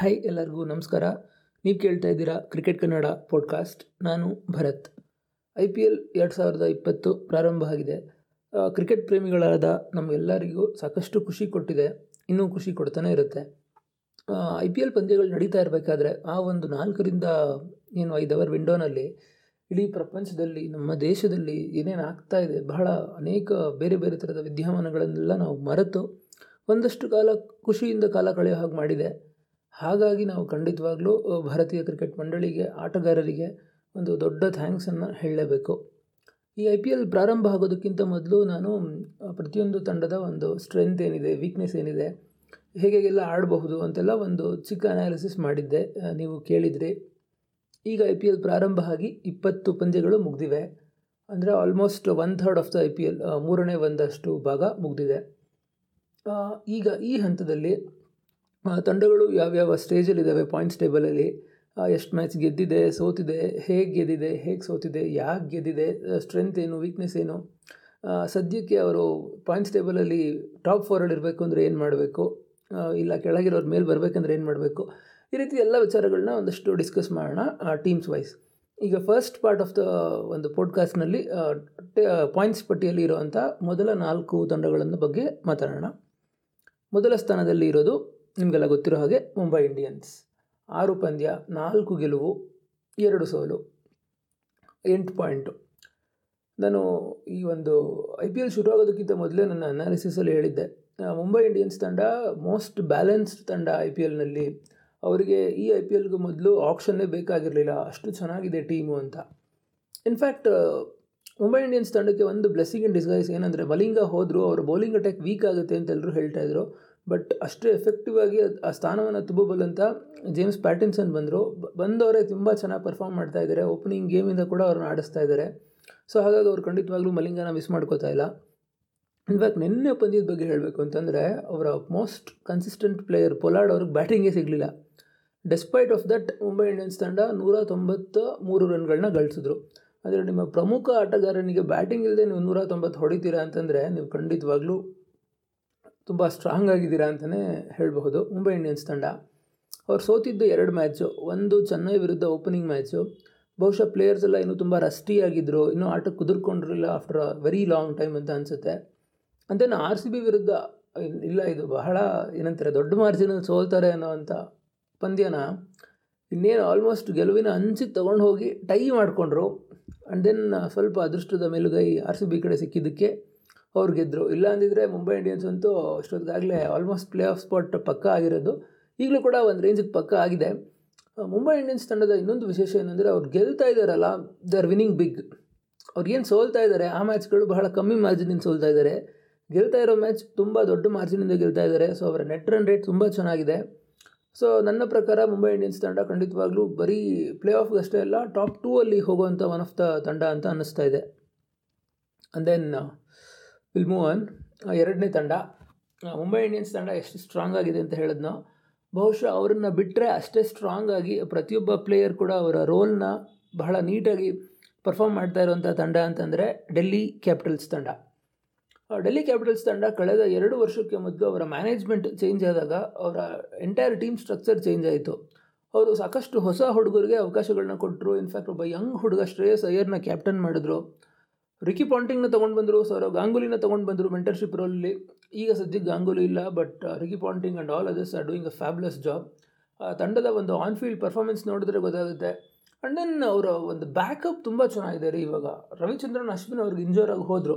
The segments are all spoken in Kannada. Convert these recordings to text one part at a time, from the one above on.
ಹಾಯ್ ಎಲ್ಲರಿಗೂ ನಮಸ್ಕಾರ. ನೀವು ಕೇಳ್ತಾ ಇದ್ದೀರಾ ಕ್ರಿಕೆಟ್ ಕನ್ನಡ ಪಾಡ್ಕಾಸ್ಟ್ ನಾನು ಭರತ್. ಐ ಪಿ ಎಲ್ ಎರಡು ಸಾವಿರದ ಇಪ್ಪತ್ತು ಪ್ರಾರಂಭ ಆಗಿದೆ. ಕ್ರಿಕೆಟ್ ಪ್ರೇಮಿಗಳಾದ ನಮಗೆಲ್ಲರಿಗೂ ಸಾಕಷ್ಟು ಖುಷಿ ಕೊಟ್ಟಿದೆ. ಇನ್ನೂ ಖುಷಿ ಕೊಡ್ತಾನೆ ಇರುತ್ತೆ. ಐ ಪಿ ಎಲ್ ಪಂದ್ಯಗಳು ನಡೀತಾ ಇರಬೇಕಾದ್ರೆ ಆ ಒಂದು ನಾಲ್ಕರಿಂದ ಏನು ಐದು ಅವರ್ ವಿಂಡೋನಲ್ಲಿ ಇಡೀ ಪ್ರಪಂಚದಲ್ಲಿ, ನಮ್ಮ ದೇಶದಲ್ಲಿ ಏನೇನು ಆಗ್ತಾ ಇದೆ, ಬಹಳ ಅನೇಕ ಬೇರೆ ಬೇರೆ ಥರದ ವಿದ್ಯಮಾನಗಳನ್ನೆಲ್ಲ ನಾವು ಮರೆತು ಒಂದಷ್ಟು ಕಾಲ ಖುಷಿಯಿಂದ ಕಾಲ ಕಳೆಯೋ ಹಾಗೆ ಮಾಡಿದೆ. ಹಾಗಾಗಿ ನಾವು ಖಂಡಿತವಾಗ್ಲೂ ಭಾರತೀಯ ಕ್ರಿಕೆಟ್ ಮಂಡಳಿಗೆ, ಆಟಗಾರರಿಗೆ ಒಂದು ದೊಡ್ಡ ಥ್ಯಾಂಕ್ಸನ್ನು ಹೇಳಲೇಬೇಕು ಈ ಐ ಪಿ ಎಲ್ ಪ್ರಾರಂಭ ಆಗೋದಕ್ಕಿಂತ ಮೊದಲು ನಾನು ಪ್ರತಿಯೊಂದು ತಂಡದ ಒಂದು ಸ್ಟ್ರೆಂತ್ ಏನಿದೆ ವೀಕ್ನೆಸ್ ಏನಿದೆ ಹೇಗೆಲ್ಲ ಆಡಬಹುದು ಅಂತೆಲ್ಲ ಒಂದು ಚಿಕ್ಕ ಅನಾಲಿಸಿಸ್ ಮಾಡಿದ್ದೆ ನೀವು ಕೇಳಿದ್ರಿ. ಈಗ ಐ ಪಿ ಎಲ್ ಪ್ರಾರಂಭ ಆಗಿ ಇಪ್ಪತ್ತು ಪಂದ್ಯಗಳು ಮುಗಿದಿವೆ. ಅಂದರೆ almost one third of the I P L ಮೂರನೇ ಒಂದಷ್ಟು ಭಾಗ ಮುಗಿದಿದೆ. ಈಗ ಈ ಹಂತದಲ್ಲಿ ತಂಡಗಳು ಯಾವ್ಯಾವ ಸ್ಟೇಜಲ್ಲಿದ್ದಾವೆ ಪಾಯಿಂಟ್ಸ್ ಟೇಬಲಲ್ಲಿ ಎಷ್ಟು ಮ್ಯಾಚ್ ಗೆದ್ದಿದೆ, ಸೋತಿದೆ, ಹೇಗೆ ಗೆದ್ದಿದೆ, ಹೇಗೆ ಸೋತಿದೆ ಯಾಕೆ ಗೆದ್ದಿದೆ ಸ್ಟ್ರೆಂತ್ ಏನು ವೀಕ್ನೆಸ್ ಏನು ಸದ್ಯಕ್ಕೆ ಅವರು ಪಾಯಿಂಟ್ಸ್ ಟೇಬಲಲ್ಲಿ ಟಾಪ್ ಫೋರಲ್ಲಿ ಇರಬೇಕು ಅಂದರೆ ಏನು ಮಾಡಬೇಕು ಇಲ್ಲ ಕೆಳಗಿರೋರು ಮೇಲೆ ಬರಬೇಕಂದ್ರೆ ಏನು ಮಾಡಬೇಕು, ಈ ರೀತಿ ಎಲ್ಲ ವಿಚಾರಗಳನ್ನ ಒಂದಷ್ಟು ಡಿಸ್ಕಸ್ ಮಾಡೋಣ ಟೀಮ್ಸ್ ವೈಸ್ ಈಗ ಫಸ್ಟ್ ಪಾರ್ಟ್ ಆಫ್ ದ ಒಂದು ಪಾಡ್ಕಾಸ್ಟ್ನಲ್ಲಿ ಪಾಯಿಂಟ್ಸ್ ಪಟ್ಟಿಯಲ್ಲಿ ಇರುವಂಥ ಮೊದಲ ನಾಲ್ಕು ತಂಡಗಳನ್ನು ಬಗ್ಗೆ ಮಾತಾಡೋಣ. ಮೊದಲ ಸ್ಥಾನದಲ್ಲಿ ಇರೋದು ನಿಮಗೆಲ್ಲ ಗೊತ್ತಿರೋ ಹಾಗೆ ಮುಂಬೈ ಇಂಡಿಯನ್ಸ್. ಆರು ಪಂದ್ಯ, ನಾಲ್ಕು ಗೆಲುವು, ಎರಡು ಸೋಲು, ಎಂಟು ಪಾಯಿಂಟು. ನಾನು ಈ ಒಂದು ಐ ಪಿ ಎಲ್ ಶುರುವಾಗೋದಕ್ಕಿಂತ ಮೊದಲೇ ನನ್ನ ಅನಾಲಿಸಿಸಲ್ಲಿ ಹೇಳಿದ್ದೆ. ಮುಂಬೈ ಇಂಡಿಯನ್ಸ್ ತಂಡ ಮೋಸ್ಟ್ ಬ್ಯಾಲೆನ್ಸ್ಡ್ ತಂಡ ಐ ಪಿ ಎಲ್ನಲ್ಲಿ ಅವರಿಗೆ ಈ ಐ ಪಿ ಎಲ್ಗೂ ಮೊದಲು ಆಪ್ಷನ್ನೇ ಬೇಕಾಗಿರಲಿಲ್ಲ. ಅಷ್ಟು ಚೆನ್ನಾಗಿದೆ ಟೀಮು ಅಂತ. ಇನ್ಫ್ಯಾಕ್ಟ್ ಮುಂಬೈ ಇಂಡಿಯನ್ಸ್ ತಂಡಕ್ಕೆ ಒಂದು ಬ್ಲೆಸ್ಸಿಂಗ್ ಇನ್ ಡಿಸ್ಗೈಸ್ ಏನಂದರೆ ಮಲಿಂಗ ಹೋದರು, ಅವರು ಬೌಲಿಂಗ್ ಅಟ್ಯಾಕ್ ವೀಕ್ ಆಗುತ್ತೆ ಅಂತ ಎಲ್ಲರೂ ಹೇಳ್ತಾ ಇದ್ರು. ಬಟ್ ಅಷ್ಟು ಎಫೆಕ್ಟಿವ್ ಆಗಿ ಆ ಸ್ಥಾನವನ್ನು ತುಂಬಬಲ್ಲಂತ ಜೇಮ್ಸ್ ಪ್ಯಾಟಿನ್ಸನ್ ಬಂದರು. ಬಂದವರೇ ತುಂಬ ಚೆನ್ನಾಗಿ ಪರ್ಫಾರ್ಮ್ ಮಾಡ್ತಾ ಇದ್ದಾರೆ ಓಪನಿಂಗ್ ಗೇಮಿಂದ ಕೂಡ ಅವ್ರನ್ನ ಆಡಿಸ್ತಾ ಇದ್ದಾರೆ ಸೊ ಹಾಗಾಗಿ ಅವ್ರು ಖಂಡಿತವಾಗ್ಲೂ ಮಲಿಂಗನ ಮಿಸ್ ಮಾಡ್ಕೋತಾ ಇಲ್ಲ. ಇನ್ಫ್ಯಾಕ್ಟ್ ನಿನ್ನೆ ಪಂದ್ಯದ ಬಗ್ಗೆ ಹೇಳಬೇಕು ಅಂತಂದರೆ, ಅವರ ಮೋಸ್ಟ್ ಕನ್ಸಿಸ್ಟೆಂಟ್ ಪ್ಲೇಯರ್ ಪೊಲಾರ್ಡ್ ಅವ್ರಿಗೆ ಬ್ಯಾಟಿಂಗೇ ಸಿಗಲಿಲ್ಲ. Despite of that Mumbai Indians ತಂಡ ನೂರ ತೊಂಬತ್ತ ಮೂರು ರನ್ಗಳನ್ನ ಗಳಿಸಿದ್ರು. ಆದರೆ ನಿಮ್ಮ ಪ್ರಮುಖ ಆಟಗಾರನಿಗೆ ಬ್ಯಾಟಿಂಗ್ ಇಲ್ಲದೆ ನೀವು ನೂರ ತೊಂಬತ್ತು ಹೊಡಿತೀರಾ ಅಂತಂದರೆ, ನೀವು ಖಂಡಿತವಾಗ್ಲೂ ತುಂಬ ಸ್ಟ್ರಾಂಗ್ ಆಗಿದ್ದೀರಾ ಅಂತಲೇ ಹೇಳಬಹುದು. ಮುಂಬೈ ಇಂಡಿಯನ್ಸ್ ತಂಡ. ಅವ್ರು ಸೋತಿದ್ದು ಎರಡು ಮ್ಯಾಚು ಒಂದು ಚೆನ್ನೈ ವಿರುದ್ಧ ಓಪನಿಂಗ್ ಮ್ಯಾಚು ಬಹುಶಃ ಪ್ಲೇಯರ್ಸ್ ಎಲ್ಲ ಇನ್ನೂ ತುಂಬ ರಸ್ಟಿ ಆಗಿದ್ದರು ಇನ್ನೂ ಆಟಕ್ಕೆ ಕುದುರ್ಕೊಂಡಿರಲಿಲ್ಲ after a very long time ಅಂತ ಅನಿಸುತ್ತೆ. ಅಂದೇನು ಆರ್ ಸಿ ಬಿ ವಿರುದ್ಧ ಇಲ್ಲ ಇದು ಬಹಳ ಏನಂತಾರೆ, ದೊಡ್ಡ ಮಾರ್ಜಿನಲ್ಲಿ ಸೋಲ್ತಾರೆ ಅನ್ನೋವಂಥ ಪಂದ್ಯನ ಇನ್ನೇನು ಆಲ್ಮೋಸ್ಟ್ ಗೆಲುವಿನ ಅಂಚಿಗೆ ತೊಗೊಂಡು ಹೋಗಿ ಟೈ ಮಾಡಿಕೊಂಡ್ರು. ಆ್ಯಂಡ್ ದೆನ್ ಸ್ವಲ್ಪ ಅದೃಷ್ಟದ ಮೇಲುಗೈ ಆರ್ ಸಿ ಬಿ ಕಡೆ ಸಿಕ್ಕಿದ್ದಕ್ಕೆ ಅವ್ರು ಗೆದ್ದರು ಇಲ್ಲ ಅಂದಿದ್ರೆ ಮುಂಬೈ ಇಂಡಿಯನ್ಸ್ ಅಂತೂ ಅಷ್ಟೊತ್ತಿಗಾಗಲೇ ಆಲ್ಮೋಸ್ಟ್ ಪ್ಲೇ ಆಫ್ ಸ್ಪಾಟ್ ಪಕ್ಕ ಆಗಿರೋದು. ಈಗಲೂ ಕೂಡ ಒಂದು ರೇಂಜಿಗೆ ಪಕ್ಕ ಆಗಿದೆ. ಮುಂಬೈ ಇಂಡಿಯನ್ಸ್ ತಂಡದ ಇನ್ನೊಂದು ವಿಶೇಷ ಏನಂದರೆ ಅವ್ರು ಗೆಲ್ತಾ ಇದ್ದಾರಲ್ಲ ದೇ ಆರ್ ವಿನ್ನಿಂಗ್ ಬಿಗ್. ಅವ್ರಿಗೇನು ಸೋಲ್ತಾ ಇದ್ದಾರೆ ಆ ಮ್ಯಾಚ್ಗಳು ಬಹಳ ಕಮ್ಮಿ ಮಾರ್ಜಿನಿಂದ ಸೋಲ್ತಾ ಇದ್ದಾರೆ ಗೆಲ್ತಾ ಇರೋ ಮ್ಯಾಚ್ ತುಂಬ ದೊಡ್ಡ ಮಾರ್ಜಿನಿಂದ ಗೆಲ್ತಾ ಇದ್ದಾರೆ ಸೊ ಅವರ ನೆಟ್ ರನ್ ರೇಟ್ ತುಂಬ ಚೆನ್ನಾಗಿದೆ. ಸೊ ನನ್ನ ಪ್ರಕಾರ ಮುಂಬೈ ಇಂಡಿಯನ್ಸ್ ತಂಡ ಖಂಡಿತವಾಗ್ಲೂ ಬರೀ ಪ್ಲೇ ಆಫ್ಗಷ್ಟೇ ಅಲ್ಲ ಟಾಪ್ ಟೂ ಅಲ್ಲಿ ಹೋಗುವಂಥ ಒನ್ ಆಫ್ ದ ತಂಡ ಅಂತ ಅನ್ನಿಸ್ತಾ ಇದೆ. ಅಂಡ್ ದೆನ್ ವಿಲ್ ಆನ್ ಎರಡನೇ ತಂಡ. ಮುಂಬೈ ಇಂಡಿಯನ್ಸ್ ತಂಡ ಎಷ್ಟು ಸ್ಟ್ರಾಂಗ್ ಆಗಿದೆ ಅಂತ ಹೇಳಿದ್ನೋ, ಬಹುಶಃ ಅವರನ್ನು ಬಿಟ್ಟರೆ ಅಷ್ಟೇ ಸ್ಟ್ರಾಂಗ್ ಆಗಿ ಪ್ರತಿಯೊಬ್ಬ ಪ್ಲೇಯರ್ ಕೂಡ ಅವರ ರೋಲ್ನ ಬಹಳ ನೀಟಾಗಿ ಪರ್ಫಾರ್ಮ್ ಮಾಡ್ತಾ ಇರುವಂಥ ತಂಡ ಅಂತಂದರೆ ಡೆಲ್ಲಿ ಕ್ಯಾಪಿಟಲ್ಸ್ ತಂಡ. ಡೆಲ್ಲಿ ಕ್ಯಾಪಿಟಲ್ಸ್ ತಂಡ ಕಳೆದ ಎರಡು ವರ್ಷಕ್ಕೆ ಮೊದಲು ಅವರ ಮ್ಯಾನೇಜ್ಮೆಂಟ್ ಚೇಂಜ್ ಆದಾಗ ಅವರ ಎಂಟೈರ್ ಟೀಮ್ ಸ್ಟ್ರಕ್ಚರ್ ಚೇಂಜ್ ಆಯಿತು. ಅವರು ಸಾಕಷ್ಟು ಹೊಸ ಹುಡುಗರಿಗೆ ಅವಕಾಶಗಳನ್ನ ಕೊಟ್ಟರು ಇನ್ಫ್ಯಾಕ್ಟ್ ಒಬ್ಬ ಯಂಗ್ ಹುಡುಗ ಶ್ರೇಯಸ್ ಅಯ್ಯರ್ನ ಕ್ಯಾಪ್ಟನ್ ಮಾಡಿದ್ರು. ರಿಕಿ ಪಾಂಟಿಂಗ್ನ ತೊಗೊಂಡು ಬಂದರು ಸೌರವ್ ಗಾಂಗುಲಿನ ತೊಗೊಂಡು ಬಂದರು ಮೆಂಟರ್ಶಿಪ್ ರೋಲಲ್ಲಿ ಈಗ ಸದ್ಯಕ್ಕೆ ಗಾಂಗುಲಿ ಇಲ್ಲ but Ricky Ponting and all others are doing a fabulous job ತಂಡದ ಒಂದು ಆನ್ ಫೀಲ್ಡ್ ಪರ್ಫಾರ್ಮೆನ್ಸ್ ನೋಡಿದ್ರೆ ಗೊತ್ತಾಗುತ್ತೆ. ಆ್ಯಂಡ್ ದೆನ್ ಅವರ ಒಂದು ಬ್ಯಾಕಪ್ ತುಂಬ ಚೆನ್ನಾಗಿದೆ ರೀ ಇವಾಗ. ರವಿಚಂದ್ರನ್, ಅಶ್ವಿನ್ ಅವ್ರಿಗೆ ಇಂಜೋರ್ ಆಗಿ ಹೋದರು.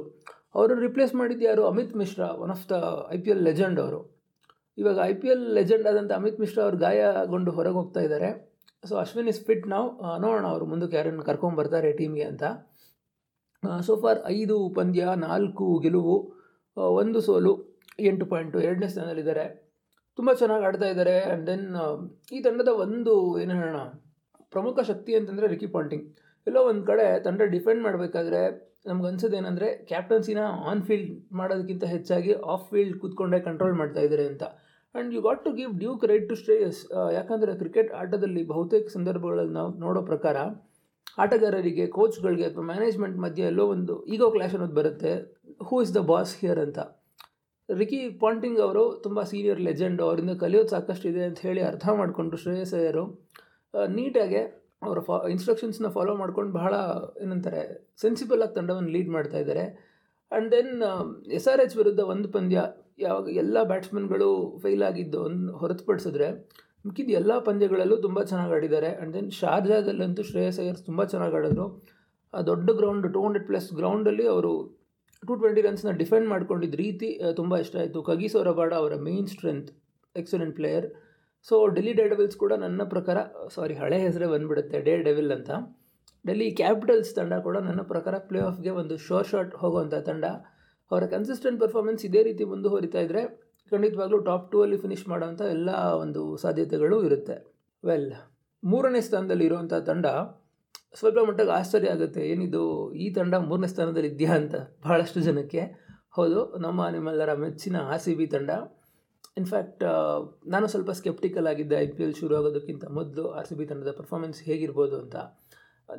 ಅವರನ್ನು ರಿಪ್ಲೇಸ್ ಮಾಡಿದ್ದು ಯಾರು? Amit Mishra one of the I P L legend ಅವರು. ಇವಾಗ ಐ ಪಿ ಎಲ್ ಲೆಜೆಂಡ್ ಆದಂಥ ಅಮಿತ್ ಮಿಶ್ರಾ ಅವ್ರು ಗಾಯಗೊಂಡು ಹೊರಗೆ ಹೋಗ್ತಾ ಇದ್ದಾರೆ ಸೊ ಅಶ್ವಿನ್ ಇಸ್ ಫಿಟ್ ನಾವು ನೋಡೋಣ ಅವರು ಮುಂದಕ್ಕೆ ಯಾರನ್ನು ಕರ್ಕೊಂಬರ್ತಾರೆ ಟೀಮ್ಗೆ ಅಂತ. ಸೊ ಫಾರ್ ಐದು ಪಂದ್ಯ, ನಾಲ್ಕು ಗೆಲುವು ಒಂದು ಸೋಲು, ಎಂಟು ಪಾಯಿಂಟು, ಎರಡನೇ ಸ್ಥಾನದಲ್ಲಿದ್ದಾರೆ. ತುಂಬ ಚೆನ್ನಾಗಿ ಆಡ್ತಾ ಇದ್ದಾರೆ. ಆ್ಯಂಡ್ ದೆನ್ ಈ ತಂಡದ ಒಂದು, ಏನು ಹೇಳೋಣ, ಪ್ರಮುಖ ಶಕ್ತಿ ಅಂತಂದರೆ ರಿಕಿ ಪಾಂಟಿಂಗ್ ಎಲ್ಲೋ ಒಂದು ಕಡೆ ತಂಡ ಡಿಫೆಂಡ್ ಮಾಡಬೇಕಾದ್ರೆ ನಮ್ಗೆ ಏನಂದರೆ ಕ್ಯಾಪ್ಟನ್ಸಿನ ಆನ್ ಫೀಲ್ಡ್ ಮಾಡೋದಕ್ಕಿಂತ ಹೆಚ್ಚಾಗಿ ಆಫ್ ಫೀಲ್ಡ್ ಕೂತ್ಕೊಂಡೇ ಕಂಟ್ರೋಲ್ ಮಾಡ್ತಾ ಇದ್ದಾರೆ ಅಂತ. And you got to give due credit to Shreyas ಯಾಕಂದರೆ ಕ್ರಿಕೆಟ್ ಆಟದಲ್ಲಿ ಬಹುತೇಕ ಸಂದರ್ಭಗಳಲ್ಲಿ ನಾವು ನೋಡೋ ಪ್ರಕಾರ ಆಟಗಾರರಿಗೆ ಕೋಚ್ಗಳಿಗೆ ಅಥವಾ ಮ್ಯಾನೇಜ್ಮೆಂಟ್ ಮಧ್ಯೆ ಎಲ್ಲೋ ಒಂದು ಈಗೋ ಕ್ಲಾಶ್ ಅನ್ನೋದು ಬರುತ್ತೆ. Who is the boss here ಅಂತ. ರಿಕಿ ಪಾಂಟಿಂಗ್ ಅವರು ತುಂಬ ಸೀನಿಯರ್ ಲೆಜೆಂಡ್ ಅವರಿಂದ ಕಲಿಯೋದು ಸಾಕಷ್ಟು ಇದೆ ಅಂತ ಹೇಳಿ ಅರ್ಥ ಮಾಡಿಕೊಂಡು ಶ್ರೇಯಸ್ ಅಯ್ಯರು. ನೀಟಾಗೆ ಅವರ ಫಾ ಇನ್ಸ್ಟ್ರಕ್ಷನ್ಸ್ನ ಫಾಲೋ ಮಾಡ್ಕೊಂಡು ಬಹಳ ಏನಂತಾರೆ ಸೆನ್ಸಿಬಲ್ ಆಗಿ ತಂಡವನ್ನು ಲೀಡ್ ಮಾಡ್ತಾ ಇದ್ದಾರೆ and then S R H ವಿರುದ್ಧ ಒಂದು ಪಂದ್ಯ, ಯಾವಾಗ ಎಲ್ಲ ಬ್ಯಾಟ್ಸ್ಮನ್ಗಳು ಫೇಲ್ ಆಗಿದ್ದು ಒಂದು ಹೊರತುಪಡಿಸಿದ್ರೆ ಮಿಕ್ಕಿದ ಎಲ್ಲ ಪಂದ್ಯಗಳಲ್ಲೂ ತುಂಬ ಚೆನ್ನಾಗಿ ಆಡಿದ್ದಾರೆ. ಆ್ಯಂಡ್ ದೆನ್ ಶಾರ್ಜಾದಲ್ಲಂತೂ ಶ್ರೇಯಸ್ ಅಯ್ಯರ್ ತುಂಬ ಚೆನ್ನಾಗಿ ಆಡಿದ್ರು. ಆ ದೊಡ್ಡ ಗ್ರೌಂಡ್ ಟೂ ಹಂಡ್ರೆಡ್ ಪ್ಲಸ್ ಗ್ರೌಂಡಲ್ಲಿ ಅವರು ಟು ಟ್ವೆಂಟಿ ರನ್ಸ್ನ ಡಿಫೆಂಡ್ ಮಾಡ್ಕೊಂಡಿದ್ದ ರೀತಿ ತುಂಬ ಇಷ್ಟ ಆಯಿತು. ಕಗೀಸ್ ರಬಾಡ ಅವರ main strength excellent player so Delhi daredevils ಕೂಡ ನನ್ನ ಪ್ರಕಾರ ಸಾರಿ ಹಳೆ ಹೆಸರೇ ಬಂದುಬಿಡುತ್ತೆ ಡೇ ಡೆವಿಲ್ ಅಂತ. ಡೆಲ್ಲಿ ಕ್ಯಾಪಿಟಲ್ಸ್ ತಂಡ ಕೂಡ ನನ್ನ ಪ್ರಕಾರ ಪ್ಲೇ ಆಫ್ಗೆ ಒಂದು ಶೋರ್ ಶಾಟ್ ಹೋಗುವಂಥ ತಂಡ. ಅವರ ಕನ್ಸಿಸ್ಟೆಂಟ್ ಪರ್ಫಾರ್ಮೆನ್ಸ್ ಇದೇ ರೀತಿ ಮುಂದುವರಿತಾ ಇದ್ದರೆ ಖಂಡಿತವಾಗ್ಲೂ ಟಾಪ್ ಟೂ ಅಲ್ಲಿ ಫಿನಿಷ್ ಮಾಡೋವಂಥ ಎಲ್ಲ ಒಂದು ಸಾಧ್ಯತೆಗಳು ಇರುತ್ತೆ. ವೆಲ್ ಮೂರನೇ ಸ್ಥಾನದಲ್ಲಿ ಇರುವಂಥ ತಂಡ ಸ್ವಲ್ಪ ಮಟ್ಟಿಗೆ ಆಶ್ಚರ್ಯ ಆಗುತ್ತೆ. ಏನಿದು, ಈ ತಂಡ ಮೂರನೇ ಸ್ಥಾನದಲ್ಲಿ ಇದೆಯಾ ಅಂತ ಬಹಳಷ್ಟು ಜನಕ್ಕೆ. ಹೌದು, ನಮ್ಮ ನಿಮ್ಮೆಲ್ಲರ ಮೆಚ್ಚಿನ ಆರ್ ಸಿ ಬಿ ತಂಡ. ಇನ್ಫ್ಯಾಕ್ಟ್ ನಾನು ಸ್ವಲ್ಪ ಸ್ಕೆಪ್ಟಿಕಲ್ ಆಗಿದ್ದೆ ಐ ಪಿ ಎಲ್ ಶುರು ಆಗೋದಕ್ಕಿಂತ ಮೊದಲು ಆರ್ ಸಿ ಬಿ ತಂಡದ ಪರ್ಫಾರ್ಮೆನ್ಸ್ ಹೇಗಿರ್ಬೋದು ಅಂತ.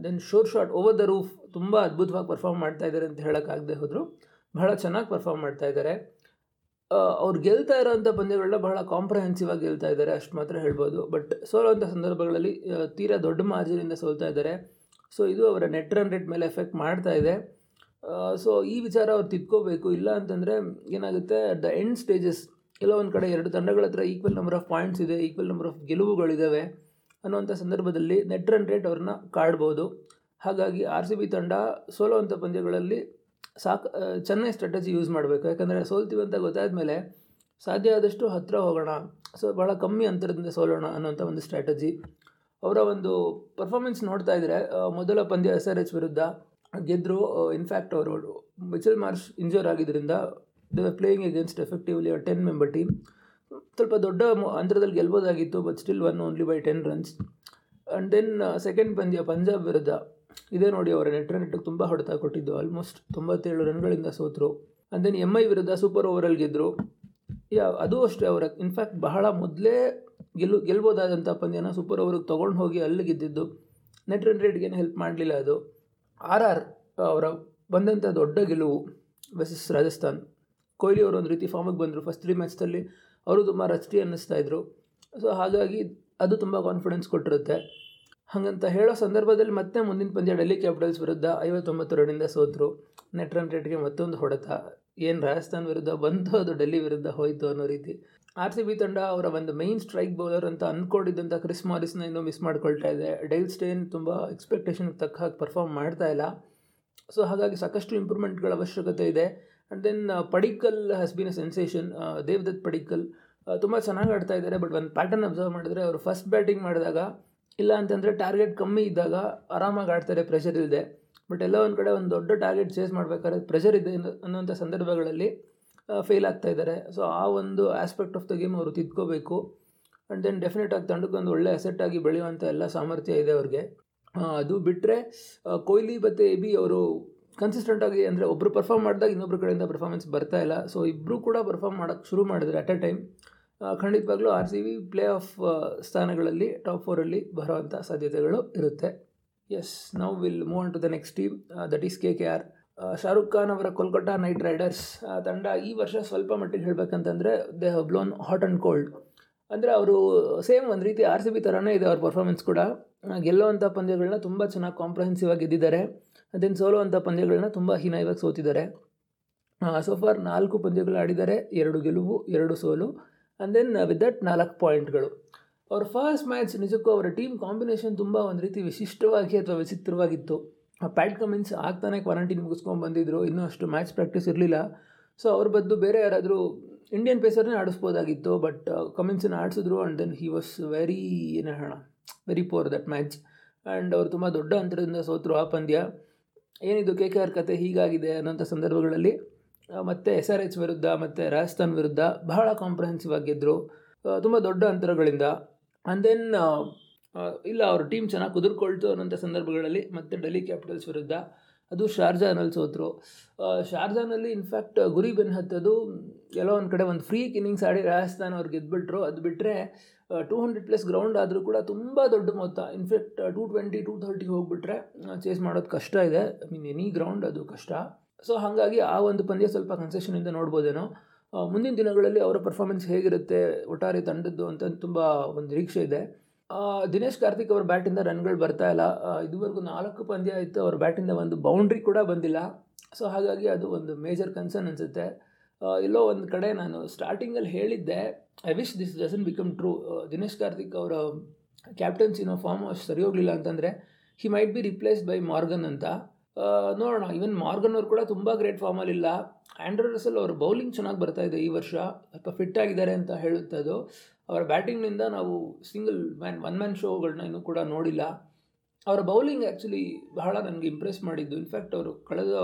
Then sure shot over the roof ತುಂಬ ಅದ್ಭುತವಾಗಿ ಪರ್ಫಾರ್ಮ್ ಮಾಡ್ತಾ ಇದ್ದಾರೆ ಅಂತ ಹೇಳೋಕ್ಕಾಗದೆ ಹೋದರು. ಬಹಳ ಚೆನ್ನಾಗಿ ಪರ್ಫಾರ್ಮ್ ಮಾಡ್ತಾ ಇದ್ದಾರೆ ಅವ್ರು ಗೆಲ್ತಾ ಇರೋವಂಥ ಪಂದ್ಯಗಳನ್ನ ಬಹಳ ಕಾಂಪ್ರಹೆನ್ಸಿವ್ ಆಗಿ ಗೆಲ್ತಾ ಇದ್ದಾರೆ, ಅಷ್ಟು ಮಾತ್ರ ಹೇಳ್ಬೋದು. ಬಟ್ ಸೋಲೋವಂಥ ಸಂದರ್ಭಗಳಲ್ಲಿ ತೀರಾ ದೊಡ್ಡ ಮಾರ್ಜಿನಿಂದ ಸೋಲ್ತಾ ಇದ್ದಾರೆ. ಸೊ ಇದು ಅವರ ನೆಟ್ ರನ್ ರೇಟ್ ಮೇಲೆ ಎಫೆಕ್ಟ್ ಮಾಡ್ತಾ ಇದೆ. ಸೊ ಈ ವಿಚಾರ ಅವ್ರು ತಿದ್ಕೋಬೇಕು. ಇಲ್ಲ ಅಂತಂದರೆ ಏನಾಗುತ್ತೆ ದ ಎಂಡ್ ಸ್ಟೇಜಸ್ ಎಲ್ಲೋ ಒಂದು ಕಡೆ ಎರಡು ತಂಡಗಳ ಹತ್ರ ಈಕ್ವಲ್ ನಂಬರ್ ಆಫ್ ಪಾಯಿಂಟ್ಸ್ ಇದೆ ಈಕ್ವಲ್ ನಂಬರ್ ಆಫ್ ಗೆಲುವುಗಳಿದ್ದಾವೆ ಅನ್ನೋವಂಥ ಸಂದರ್ಭದಲ್ಲಿ ನೆಟ್ ರನ್ ರೇಟ್ ಅವ್ರನ್ನ ಕಾಡ್ಬೋದು. ಹಾಗಾಗಿ ಆರ್ ಸಿ ಬಿ ತಂಡ ಸೋಲೋವಂಥ ಪಂದ್ಯಗಳಲ್ಲಿ ಸಾಕು ಚೆನ್ನಾಗಿ ಸ್ಟ್ರಾಟಜಿ ಯೂಸ್ ಮಾಡಬೇಕು. ಯಾಕಂದರೆ ಸೋಲ್ತೀವಿ ಅಂತ ಗೊತ್ತಾದ ಮೇಲೆ ಸಾಧ್ಯ ಆದಷ್ಟು ಹತ್ತಿರ ಹೋಗೋಣ. ಸೊ ಭಾಳ ಕಮ್ಮಿ ಅಂತರದಿಂದ ಸೋಲೋಣ ಅನ್ನೋಂಥ ಒಂದು ಸ್ಟ್ರಾಟಜಿ ಅವರ ಒಂದು ಪರ್ಫಾರ್ಮೆನ್ಸ್ ನೋಡ್ತಾ ಇದ್ದರೆ ಮೊದಲ ಪಂದ್ಯ ಎಸ್ ಆರ್ ಎಚ್ ವಿರುದ್ಧ ಗೆದ್ದರು ಇನ್ಫ್ಯಾಕ್ಟ್ ಅವರು ಮಿಚಲ್ ಮಾರ್ಷ್ ಇಂಜೂರ್ ಆಗಿದ್ದರಿಂದ they playing against effectively ten member team ಸ್ವಲ್ಪ ದೊಡ್ಡ ಅಂತರದಲ್ಲಿ ಗೆಲ್ಬೋದಾಗಿತ್ತು but still one only by ten runs and then second ಪಂದ್ಯ ಪಂಜಾಬ್ ವಿರುದ್ಧ ಇದೇ ನೋಡಿ ಅವರ ನೆಟ್ ನೆಟ್ಟಿಗೆ ತುಂಬ ಹೊಡೆತ ಕೊಟ್ಟಿದ್ದು. ಆಲ್ಮೋಸ್ಟ್ ತೊಂಬತ್ತೇಳು ರನ್ಗಳಿಂದ ಸೋತರು. ಆ್ಯಂಡ್ ದೆನ್ ಎಂ ಐ ವಿರುದ್ಧ ಸೂಪರ್ ಓವರಲ್ಲಿ ಗೆದ್ದರು ಯಾ ಅದು ಅಷ್ಟೇ ಅವರ ಇನ್ಫ್ಯಾಕ್ಟ್ ಬಹಳ ಮೊದಲೇ ಗೆಲ್ಲು ಗೆಲ್ಬೋದಾದಂಥ ಪಂದ್ಯನ ಸೂಪರ್ ಓವರಿಗೆ ತೊಗೊಂಡು ಹೋಗಿ ಅಲ್ಲಿ ಗೆದ್ದಿದ್ದು. ನೆಟ್ ರನ್ ರೇಟ್ಗೇನು ಹೆಲ್ಪ್ ಮಾಡಲಿಲ್ಲ ಅದು. ಆರ್ ಆರ್ ಅವರ ಬಂದಂಥ ದೊಡ್ಡ ಗೆಲುವು ವೆಸಸ್ ರಾಜಸ್ಥಾನ್. ಕೊಹ್ಲಿ ಅವರು ಒಂದು ರೀತಿ ಫಾರ್ಮಿಗೆ ಬಂದರು ಫಸ್ಟ್ ತ್ರೀ ಮ್ಯಾಚ್ದಲ್ಲಿ ಅವರು ತುಂಬ ರಚಟಿ ಅನ್ನಿಸ್ತಾ ಇದ್ರು. ಸೊ ಹಾಗಾಗಿ ಅದು ತುಂಬ ಕಾನ್ಫಿಡೆನ್ಸ್ ಕೊಟ್ಟಿರುತ್ತೆ. ಹಾಗಂತ ಹೇಳೋ ಸಂದರ್ಭದಲ್ಲಿ ಮತ್ತೆ ಮುಂದಿನ ಪಂದ್ಯ ಡೆಲ್ಲಿ ಕ್ಯಾಪಿಟಲ್ಸ್ ವಿರುದ್ಧ ಐವತ್ತೊಂಬತ್ತು ರನ್ನಿಂದ ಸೋತರು. ನೆಟ್ ರನ್ ರೇಟ್ಗೆ ಮತ್ತೊಂದು ಹೊಡೆತ. ಏನು ರಾಜಸ್ಥಾನ್ ವಿರುದ್ಧ ಬಂತು ಅದು ಡೆಲ್ಲಿ ವಿರುದ್ಧ ಹೋಯಿತು ಅನ್ನೋ ರೀತಿ. ಆರ್ ಸಿ ಬಿ ತಂಡ ಅವರ ಒಂದು ಮೈನ್ ಸ್ಟ್ರೈಕ್ ಬೌಲರ್ ಅಂತ ಅಂದ್ಕೊಂಡಿದ್ದಂಥ ಕ್ರಿಸ್ ಮಾರಿಸ್ನ ಇನ್ನೂ ಮಿಸ್ ಮಾಡ್ಕೊಳ್ತಾ ಇದೆ. ಡೈಲ್ ಸ್ಟೇನ್ ತುಂಬ ಎಕ್ಸ್ಪೆಕ್ಟೇಷನ್ಗೆ ತಕ್ಕ ಹಾಗೆ ಪರ್ಫಾರ್ಮ್ ಮಾಡ್ತಾ ಇಲ್ಲ. ಸೊ ಹಾಗಾಗಿ ಸಾಕಷ್ಟು ಇಂಪ್ರೂವ್ಮೆಂಟ್ಗಳ ಅವಶ್ಯಕತೆ ಇದೆ. And then Padikkal has been a sensation Devdutt Padikkal ತುಂಬ ಚೆನ್ನಾಗಿ ಆಡ್ತಾ ಇದ್ದಾರೆ. ಬಟ್ ಒಂದು ಪ್ಯಾಟರ್ನ್ ಅಬ್ಸರ್ವ್ ಮಾಡಿದ್ರೆ ಅವರು ಫಸ್ಟ್ ಬ್ಯಾಟಿಂಗ್ ಮಾಡಿದಾಗ ಇಲ್ಲ ಅಂತಂದರೆ ಟಾರ್ಗೆಟ್ ಕಮ್ಮಿ ಇದ್ದಾಗ ಆರಾಮಾಗಿ ಆಡ್ತಾರೆ ಪ್ರೆಷರ್ ಇಲ್ಲದೆ ಬಟ್ ಎಲ್ಲ ಒಂದು ಕಡೆ ಒಂದು ದೊಡ್ಡ ಟಾರ್ಗೆಟ್ ಚೇಸ್ ಮಾಡಬೇಕಾದ್ರೆ ಪ್ರೆಷರ್ ಇದೆ ಅನ್ನೋಂಥ ಸಂದರ್ಭಗಳಲ್ಲಿ ಫೇಲ್ ಆಗ್ತಾ ಇದ್ದಾರೆ. ಸೊ ಆ ಒಂದು ಆಸ್ಪೆಕ್ಟ್ ಆಫ್ ದ ಗೇಮ್ ಅವರು ತಿದ್ಕೋಬೇಕು. ಆ್ಯಂಡ್ ದೆನ್ ಡೆಫಿನೆಟ್ ಆಗಿ ತಂಡಕ್ಕೆ ಒಂದು ಒಳ್ಳೆ ಅಸೆಟ್ ಆಗಿ ಬೆಳೆಯುವಂಥ ಎಲ್ಲ ಸಾಮರ್ಥ್ಯ ಇದೆ ಅವ್ರಿಗೆ. ಅದು ಬಿಟ್ಟರೆ ಕೊಹ್ಲಿ ಮತ್ತು ಎ ಬಿ ಅವರು ಕನ್ಸಿಸ್ಟೆಂಟಾಗಿ ಅಂದರೆ ಒಬ್ಬರು ಪರ್ಫಾರ್ಮ್ ಮಾಡಿದಾಗ ಇನ್ನೊಬ್ಬರ ಕಡೆಯಿಂದ ಪರ್ಫಾರ್ಮೆನ್ಸ್ ಬರ್ತಾ ಇಲ್ಲ. ಸೊ ಇಬ್ಬರು ಕೂಡ ಪರ್ಫಾರ್ಮ್ ಮಾಡೋಕ್ಕೆ ಶುರು ಮಾಡಿದ್ರೆ ಅಟ್ ಅ ಟೈಮ್ ಖಂಡಿತವಾಗ್ಲೂ R C B play off ಸ್ಥಾನಗಳಲ್ಲಿ ಟಾಪ್ ಫೋರಲ್ಲಿ ಬರುವಂಥ ಸಾಧ್ಯತೆಗಳು ಇರುತ್ತೆ. Yes now will move on to the next team that is K K R Shahrukh Khan ಅವರ ಕೋಲ್ಕತ್ತಾ ನೈಟ್ ರೈಡರ್ಸ್ ತಂಡ ಈ ವರ್ಷ ಸ್ವಲ್ಪ ಮಟ್ಟಿಗೆ ಹೇಳಬೇಕಂತಂದರೆ they have blown hot and cold ಅಂದರೆ ಅವರು ಸೇಮ್ ಒಂದು ರೀತಿ ಆರ್ ಸಿ ಬಿ ಥರನೇ ಇದೆ ಅವ್ರ ಪರ್ಫಾರ್ಮೆನ್ಸ್ ಕೂಡ. ಗೆಲ್ಲುವಂಥ ಪಂದ್ಯಗಳನ್ನ ತುಂಬ ಚೆನ್ನಾಗಿ ಕಾಂಪ್ರಹೆನ್ಸಿವ್ ಆಗಿ ಗೆದ್ದಿದ್ದಾರೆ. ಅದನ್ನು ಸೋಲುವಂಥ ಪಂದ್ಯಗಳನ್ನ ತುಂಬ ಹೀನಾಯವಾಗಿ ಸೋತಿದ್ದಾರೆ. ಸೊ ಫಾರ್ ನಾಲ್ಕು ಪಂದ್ಯಗಳು ಆಡಿದ್ದಾರೆ, ಎರಡು ಗೆಲುವು, ಎರಡು ಸೋಲು. ಆ್ಯಂಡ್ ದೆನ್ ವಿತ್ ದಟ್ ನಾಲ್ಕು ಪಾಯಿಂಟ್ಗಳು. ಅವ್ರ ಫಸ್ಟ್ ಮ್ಯಾಚ್ ನಿಜಕ್ಕೂ ಅವರ ಟೀಮ್ ಕಾಂಬಿನೇಷನ್ ತುಂಬ ಒಂದು ರೀತಿ ವಿಶಿಷ್ಟವಾಗಿ ಅಥವಾ ವಿಚಿತ್ರವಾಗಿತ್ತು. ಪ್ಯಾಟ್ ಕಮಿನ್ಸ್ ಆಗ್ತಾನೆ ಕ್ವಾರಂಟೈನ್ ಮುಗಿಸ್ಕೊಂಡು ಬಂದಿದ್ದರು ಇನ್ನೂ ಅಷ್ಟು ಮ್ಯಾಚ್ ಪ್ರಾಕ್ಟೀಸ್ ಇರಲಿಲ್ಲ. ಸೊ ಅವ್ರ ಬದಲು ಬೇರೆ ಯಾರಾದರೂ ಇಂಡಿಯನ್ ಪೇಸರ್ನೇ ಆಡಿಸ್ಬೋದಾಗಿತ್ತು. ಬಟ್ ಕಮಿನ್ಸನ್ನು ಆಡಿಸಿದ್ರು and then he was very ಏನು ಹೇಳೋಣ very poor that match and ಅವರು ತುಂಬ ದೊಡ್ಡ ಅಂತರದಿಂದ ಸೋತರು ಆ ಪಂದ್ಯ. ಏನಿದು ಕೆ ಕೆ ಆರ್ ಕತೆ ಹೀಗಾಗಿದೆ ಅನ್ನೋಂಥ ಸಂದರ್ಭಗಳಲ್ಲಿ ಮತ್ತು ಎಸ್ ಆರ್ ಎಚ್ ವಿರುದ್ಧ, ಮತ್ತು ರಾಜಸ್ಥಾನ್ ವಿರುದ್ಧ ಬಹಳ ಕಾಂಪ್ರಹೆನ್ಸಿವ್ ಆಗಿ ಗೆದ್ದರು ತುಂಬ ದೊಡ್ಡ ಅಂತರಗಳಿಂದ. ಆ್ಯಂಡ್ ದೆನ್ ಇಲ್ಲ, ಅವ್ರ ಟೀಮ್ ಚೆನ್ನಾಗಿ ಕುದುರ್ಕೊಳ್ತು ಅನ್ನೋಂಥ ಸಂದರ್ಭಗಳಲ್ಲಿ ಮತ್ತು ಡೆಲ್ಲಿ ಕ್ಯಾಪಿಟಲ್ಸ್ ವಿರುದ್ಧ ಅದು ಶಾರ್ಜಾನಲ್ಲಿ ಸೋತರು. ಶಾರ್ಜಾನಲ್ಲಿ ಇನ್ಫ್ಯಾಕ್ಟ್ ಗುರಿ ಬೆನ್ ಹತ್ತದು ಎಲ್ಲೋ ಒಂದು ಕಡೆ ಒಂದು ಫ್ರೀ ಇನ್ನಿಂಗ್ಸ್ ಆಡಿ ರಾಜಸ್ಥಾನ್ ಅವ್ರು ಗೆದ್ದುಬಿಟ್ರು ಅದು ಬಿಟ್ಟರೆ ಟೂ ಹಂಡ್ರೆಡ್ ಪ್ಲಸ್ ಗ್ರೌಂಡ್ ಆದರೂ ಕೂಡ ತುಂಬ ದೊಡ್ಡ ಮೊತ್ತ. In fact two twenty two ಥರ್ಟಿಗೆ ಹೋಗಿಬಿಟ್ರೆ ಚೇಸ್ ಮಾಡೋದು ಕಷ್ಟ ಇದೆ. ಐ ಮೀನ್ ಎನಿ ಗ್ರೌಂಡ್ ಅದು ಕಷ್ಟ. ಸೊ ಹಾಗಾಗಿ ಆ ಒಂದು ಪಂದ್ಯ ಸ್ವಲ್ಪ ಕನ್ಸೆಷನಿಂದ ನೋಡ್ಬೋದೇನೋ. ಮುಂದಿನ ದಿನಗಳಲ್ಲಿ ಅವರ ಪರ್ಫಾರ್ಮೆನ್ಸ್ ಹೇಗಿರುತ್ತೆ, ಒಟ್ಟಾರೆ ತಂಡದ್ದು ಅಂತ ತುಂಬ ಒಂದು ನಿರೀಕ್ಷೆ ಇದೆ. ದಿನೇಶ್ ಕಾರ್ತಿಕ್ ಅವರ ಬ್ಯಾಟಿಂದ ರನ್ಗಳು ಬರ್ತಾ ಇಲ್ಲ. ಇದುವರೆಗೂ ನಾಲ್ಕು ಪಂದ್ಯ ಇತ್ತು ಅವ್ರ ಬ್ಯಾಟಿಂದ ಒಂದು ಬೌಂಡ್ರಿ ಕೂಡ ಬಂದಿಲ್ಲ. ಸೊ ಹಾಗಾಗಿ ಅದು ಒಂದು ಮೇಜರ್ ಕನ್ಸರ್ನ್ ಅನಿಸುತ್ತೆ. ಎಲ್ಲೋ ಒಂದು ಕಡೆ ನಾನು ಸ್ಟಾರ್ಟಿಂಗಲ್ಲಿ ಹೇಳಿದ್ದೆ I wish this doesn't become true Dinesh Karthik ಅವರ ಕ್ಯಾಪ್ಟನ್ಸಿನೋ ಫಾರ್ಮ್ ಅಷ್ಟು ಸರಿ ಹೋಗಲಿಲ್ಲ ಅಂತಂದರೆ he might be replaced by Morgan ಅಂತ. ನೋಡೋಣ. ಈವನ್ ಮಾರ್ಗನ್ ಅವರು ಕೂಡ ತುಂಬ ಗ್ರೇಟ್ ಫಾರ್ಮಲ್ಲಿಲ್ಲ ಆ್ಯಂಡ್ರೂ ರಸಲ್ ಅವರು ಬೌಲಿಂಗ್ ಚೆನ್ನಾಗಿ ಬರ್ತಾ ಇದೆ ಈ ವರ್ಷ. ಸ್ವಲ್ಪ ಫಿಟ್ ಆಗಿದ್ದಾರೆ ಅಂತ ಹೇಳುತ್ತೆ ಅದು ಅವರ ಬ್ಯಾಟಿಂಗ್ನಿಂದ ನಾವು ಸಿಂಗಲ್ ಮ್ಯಾನ್ ಒನ್ ಮ್ಯಾನ್ ಶೋಗಳನ್ನ ಇನ್ನೂ ಕೂಡ ನೋಡಿಲ್ಲ. ಅವರ ಬೌಲಿಂಗ್ ಆ್ಯಕ್ಚುಲಿ ಬಹಳ ನನಗೆ ಇಂಪ್ರೆಸ್ ಮಾಡಿದ್ದು. ಇನ್ಫ್ಯಾಕ್ಟ್ ಅವರು ಕಳೆದ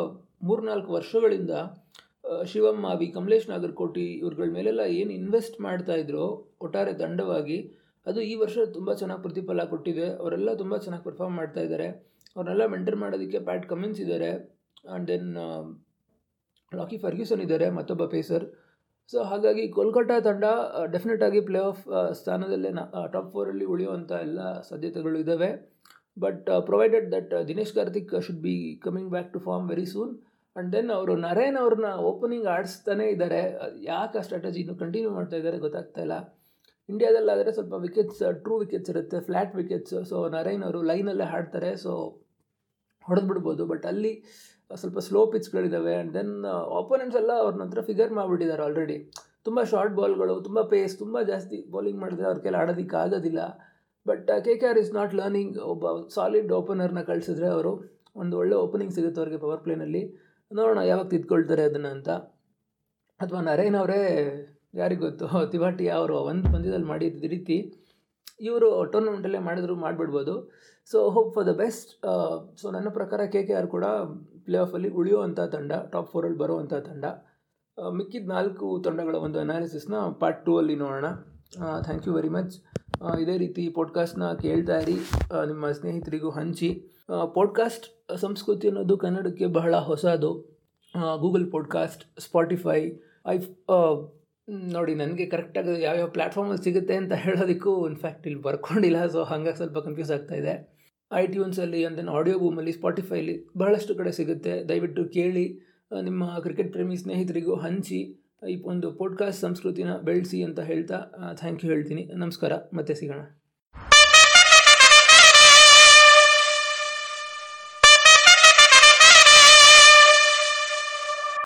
ಮೂರ್ನಾಲ್ಕು ವರ್ಷಗಳಿಂದ ಶಿವಮ್ ಮಾವಿ ಕಮಲೇಶ್ ನಾಗರ್ಕೋಟಿ ಇವ್ರಗಳ ಮೇಲೆಲ್ಲ ಏನು ಇನ್ವೆಸ್ಟ್ ಮಾಡ್ತಾಯಿದ್ರು ಒಟ್ಟಾರೆ ದಂಡವಾಗಿ, ಅದು ಈ ವರ್ಷ ತುಂಬ ಚೆನ್ನಾಗಿ ಪ್ರತಿಫಲ ಕೊಟ್ಟಿದೆ. ಅವರೆಲ್ಲ ತುಂಬ ಚೆನ್ನಾಗಿ ಪರ್ಫಾರ್ಮ್ ಮಾಡ್ತಾ ಇದ್ದಾರೆ. ಅವ್ರನ್ನೆಲ್ಲ ಮೆಂಟರ್ ಮಾಡೋದಕ್ಕೆ ಪ್ಯಾಟ್ ಕಮಿನ್ಸ್ ಇದ್ದಾರೆ. ಆ್ಯಂಡ್ ದೆನ್ ಲಾಕಿ ಫರ್ಗ್ಯೂಸನ್ ಇದ್ದಾರೆ, ಮತ್ತೊಬ್ಬ ಪೇಸರ್ ಸೊ ಹಾಗಾಗಿ ಕೋಲ್ಕತ್ತಾ ತಂಡ ಡೆಫಿನೆಟ್ ಆಗಿ ಪ್ಲೇ ಆಫ್ ಸ್ಥಾನದಲ್ಲೇ ಟಾಪ್ ಫೋರಲ್ಲಿ ಉಳಿಯುವಂಥ ಎಲ್ಲ ಸಾಧ್ಯತೆಗಳು ಇದ್ದಾವೆ but provided that Dinesh Karthik should be coming back to form very soon and then ಅವರು ನರೇನ್ ಅವ್ರನ್ನ ಓಪನಿಂಗ್ ಆಡಿಸ್ತಾನೇ ಇದ್ದಾರೆ. ಯಾಕೆ ಆ ಸ್ಟ್ರಾಟಜಿ ಇನ್ನೂ ಕಂಟಿನ್ಯೂ ಮಾಡ್ತಾ ಇದ್ದಾರೆ ಗೊತ್ತಾಗ್ತಾ ಇಲ್ಲ. ಇಂಡಿಯಾದಲ್ಲಾದರೆ ಸ್ವಲ್ಪ ವಿಕೆಟ್ಸ್ ಟ್ರೂ ವಿಕೆಟ್ಸ್ ಇರುತ್ತೆ ಫ್ಲ್ಯಾಟ್ ವಿಕೆಟ್ಸ್ ಸೊ ನರೈನ್ ಅವರು ಲೈನಲ್ಲೇ ಹಾಡ್ತಾರೆ ಸೊ ಹೊಡೆದ್ಬಿಡ್ಬೋದು. ಬಟ್ ಅಲ್ಲಿ ಸ್ವಲ್ಪ ಸ್ಲೋ ಪಿಚ್ಗಳಿದ್ದಾವೆ ಆ್ಯಂಡ್ ದೆನ್ ಆಪೋನೆಂಟ್ಸ್ ಎಲ್ಲ ಅವ್ರನ್ನ ಹತ್ರ ಫಿಗರ್ ಮಾಡಿಬಿಟ್ಟಿದ್ದಾರೆ ಆಲ್ರೆಡಿ ತುಂಬ ಶಾರ್ಟ್ ಬಾಲ್ಗಳು ತುಂಬ ಪೇಸ್ ತುಂಬ ಜಾಸ್ತಿ ಬೌಲಿಂಗ್ ಮಾಡಿದ್ರೆ ಅವ್ರ ಕೈಲಿ ಆಡೋದಕ್ಕೆ ಆಗೋದಿಲ್ಲ. But K K R is not learning ಒಬ್ಬ ಸಾಲಿಡ್ ಓಪನರ್ನ ಕಳಿಸಿದ್ರೆ ಅವರು ಒಂದು ಒಳ್ಳೆ ಓಪನಿಂಗ್ ಸಿಗುತ್ತೆ ಅವ್ರಿಗೆ ಪವರ್ ಪ್ಲೇನಲ್ಲಿ ನೋಡೋಣ ಯಾವಾಗ ತಿದ್ಕೊಳ್ತಾರೆ ಅದನ್ನು ಅಂತ. ಅಥವಾ ನರೇನ್ ಅವರೇ ಯಾರಿಗೆ ಗೊತ್ತು ತಿವಾಟಿ ಅವರು ಒಂದು ಪಂದ್ಯದಲ್ಲಿ ಮಾಡಿದ ರೀತಿ ಇವರು ಟೂರ್ನಮೆಂಟಲ್ಲೇ ಮಾಡಿದ್ರು, ಮಾಡಿಬಿಡ್ಬೋದು. So hope for the best so ನನ್ನ ಪ್ರಕಾರ ಕೆ ಕೆ ಆರ್ ಕೂಡ ಪ್ಲೇ ಆಫಲ್ಲಿ ಉಳಿಯುವಂಥ ತಂಡ ಟಾಪ್ ಫೋರಲ್ಲಿ ಬರುವಂಥ ತಂಡ. ಮಿಕ್ಕಿದ ನಾಲ್ಕು ತಂಡಗಳ ಒಂದು ಅನಾಲಿಸಿಸ್ನ ಪಾರ್ಟ್ ಟೂ ಅಲ್ಲಿ ನೋಡೋಣ. ಥ್ಯಾಂಕ್ ಯು ವೆರಿ ಮಚ್ ಇದೇ ರೀತಿ ಪಾಡ್ಕಾಸ್ಟ್ನ ಕೇಳ್ತಾ ಇರಿ. ನಿಮ್ಮ ಸ್ನೇಹಿತರಿಗೂ ಹಂಚಿ. ಪಾಡ್ಕಾಸ್ಟ್ ಸಂಸ್ಕೃತಿ ಅನ್ನೋದು ಕನ್ನಡಕ್ಕೆ ಬಹಳ ಹೊಸದು. ಗೂಗಲ್ ಪಾಡ್ಕಾಸ್ಟ್ ಸ್ಪಾಟಿಫೈ ಐ ನೋಡಿ, ನನಗೆ ಕರೆಕ್ಟಾಗಿ ಯಾವ್ಯಾವ ಪ್ಲ್ಯಾಟ್ಫಾರ್ಮಲ್ಲಿ ಸಿಗುತ್ತೆ ಅಂತ ಹೇಳೋದಕ್ಕೂ ಇನ್ಫ್ಯಾಕ್ಟ್ ಇಲ್ಲಿ ಬರ್ಕೊಂಡಿಲ್ಲ. ಸೊ ಹಾಗಾಗಿ ಸ್ವಲ್ಪ ಕನ್ಫ್ಯೂಸ್ ಆಗ್ತಾ ಇದೆ. ಐ ಟ್ಯೂನ್ಸಲ್ಲಿ ಅಂದರೆ ಆಡಿಯೋ ಬೂಮಲ್ಲಿ ಸ್ಪಾಟಿಫೈಲಿ ಬಹಳಷ್ಟು ಕಡೆ ಸಿಗುತ್ತೆ. ದಯವಿಟ್ಟು ಕೇಳಿ ನಿಮ್ಮ ಕ್ರಿಕೆಟ್ ಪ್ರೇಮಿ ಸ್ನೇಹಿತರಿಗೂ ಹಂಚಿ, ಈ ಒಂದು ಪಾಡ್ಕಾಸ್ಟ್ ಸಂಸ್ಕೃತಿನ ಬೆಳೆಸಿ ಅಂತ ಹೇಳ್ತಾ ಥ್ಯಾಂಕ್ ಯು ಹೇಳ್ತೀನಿ. ನಮಸ್ಕಾರ. ಮತ್ತೆ ಸಿಗೋಣ.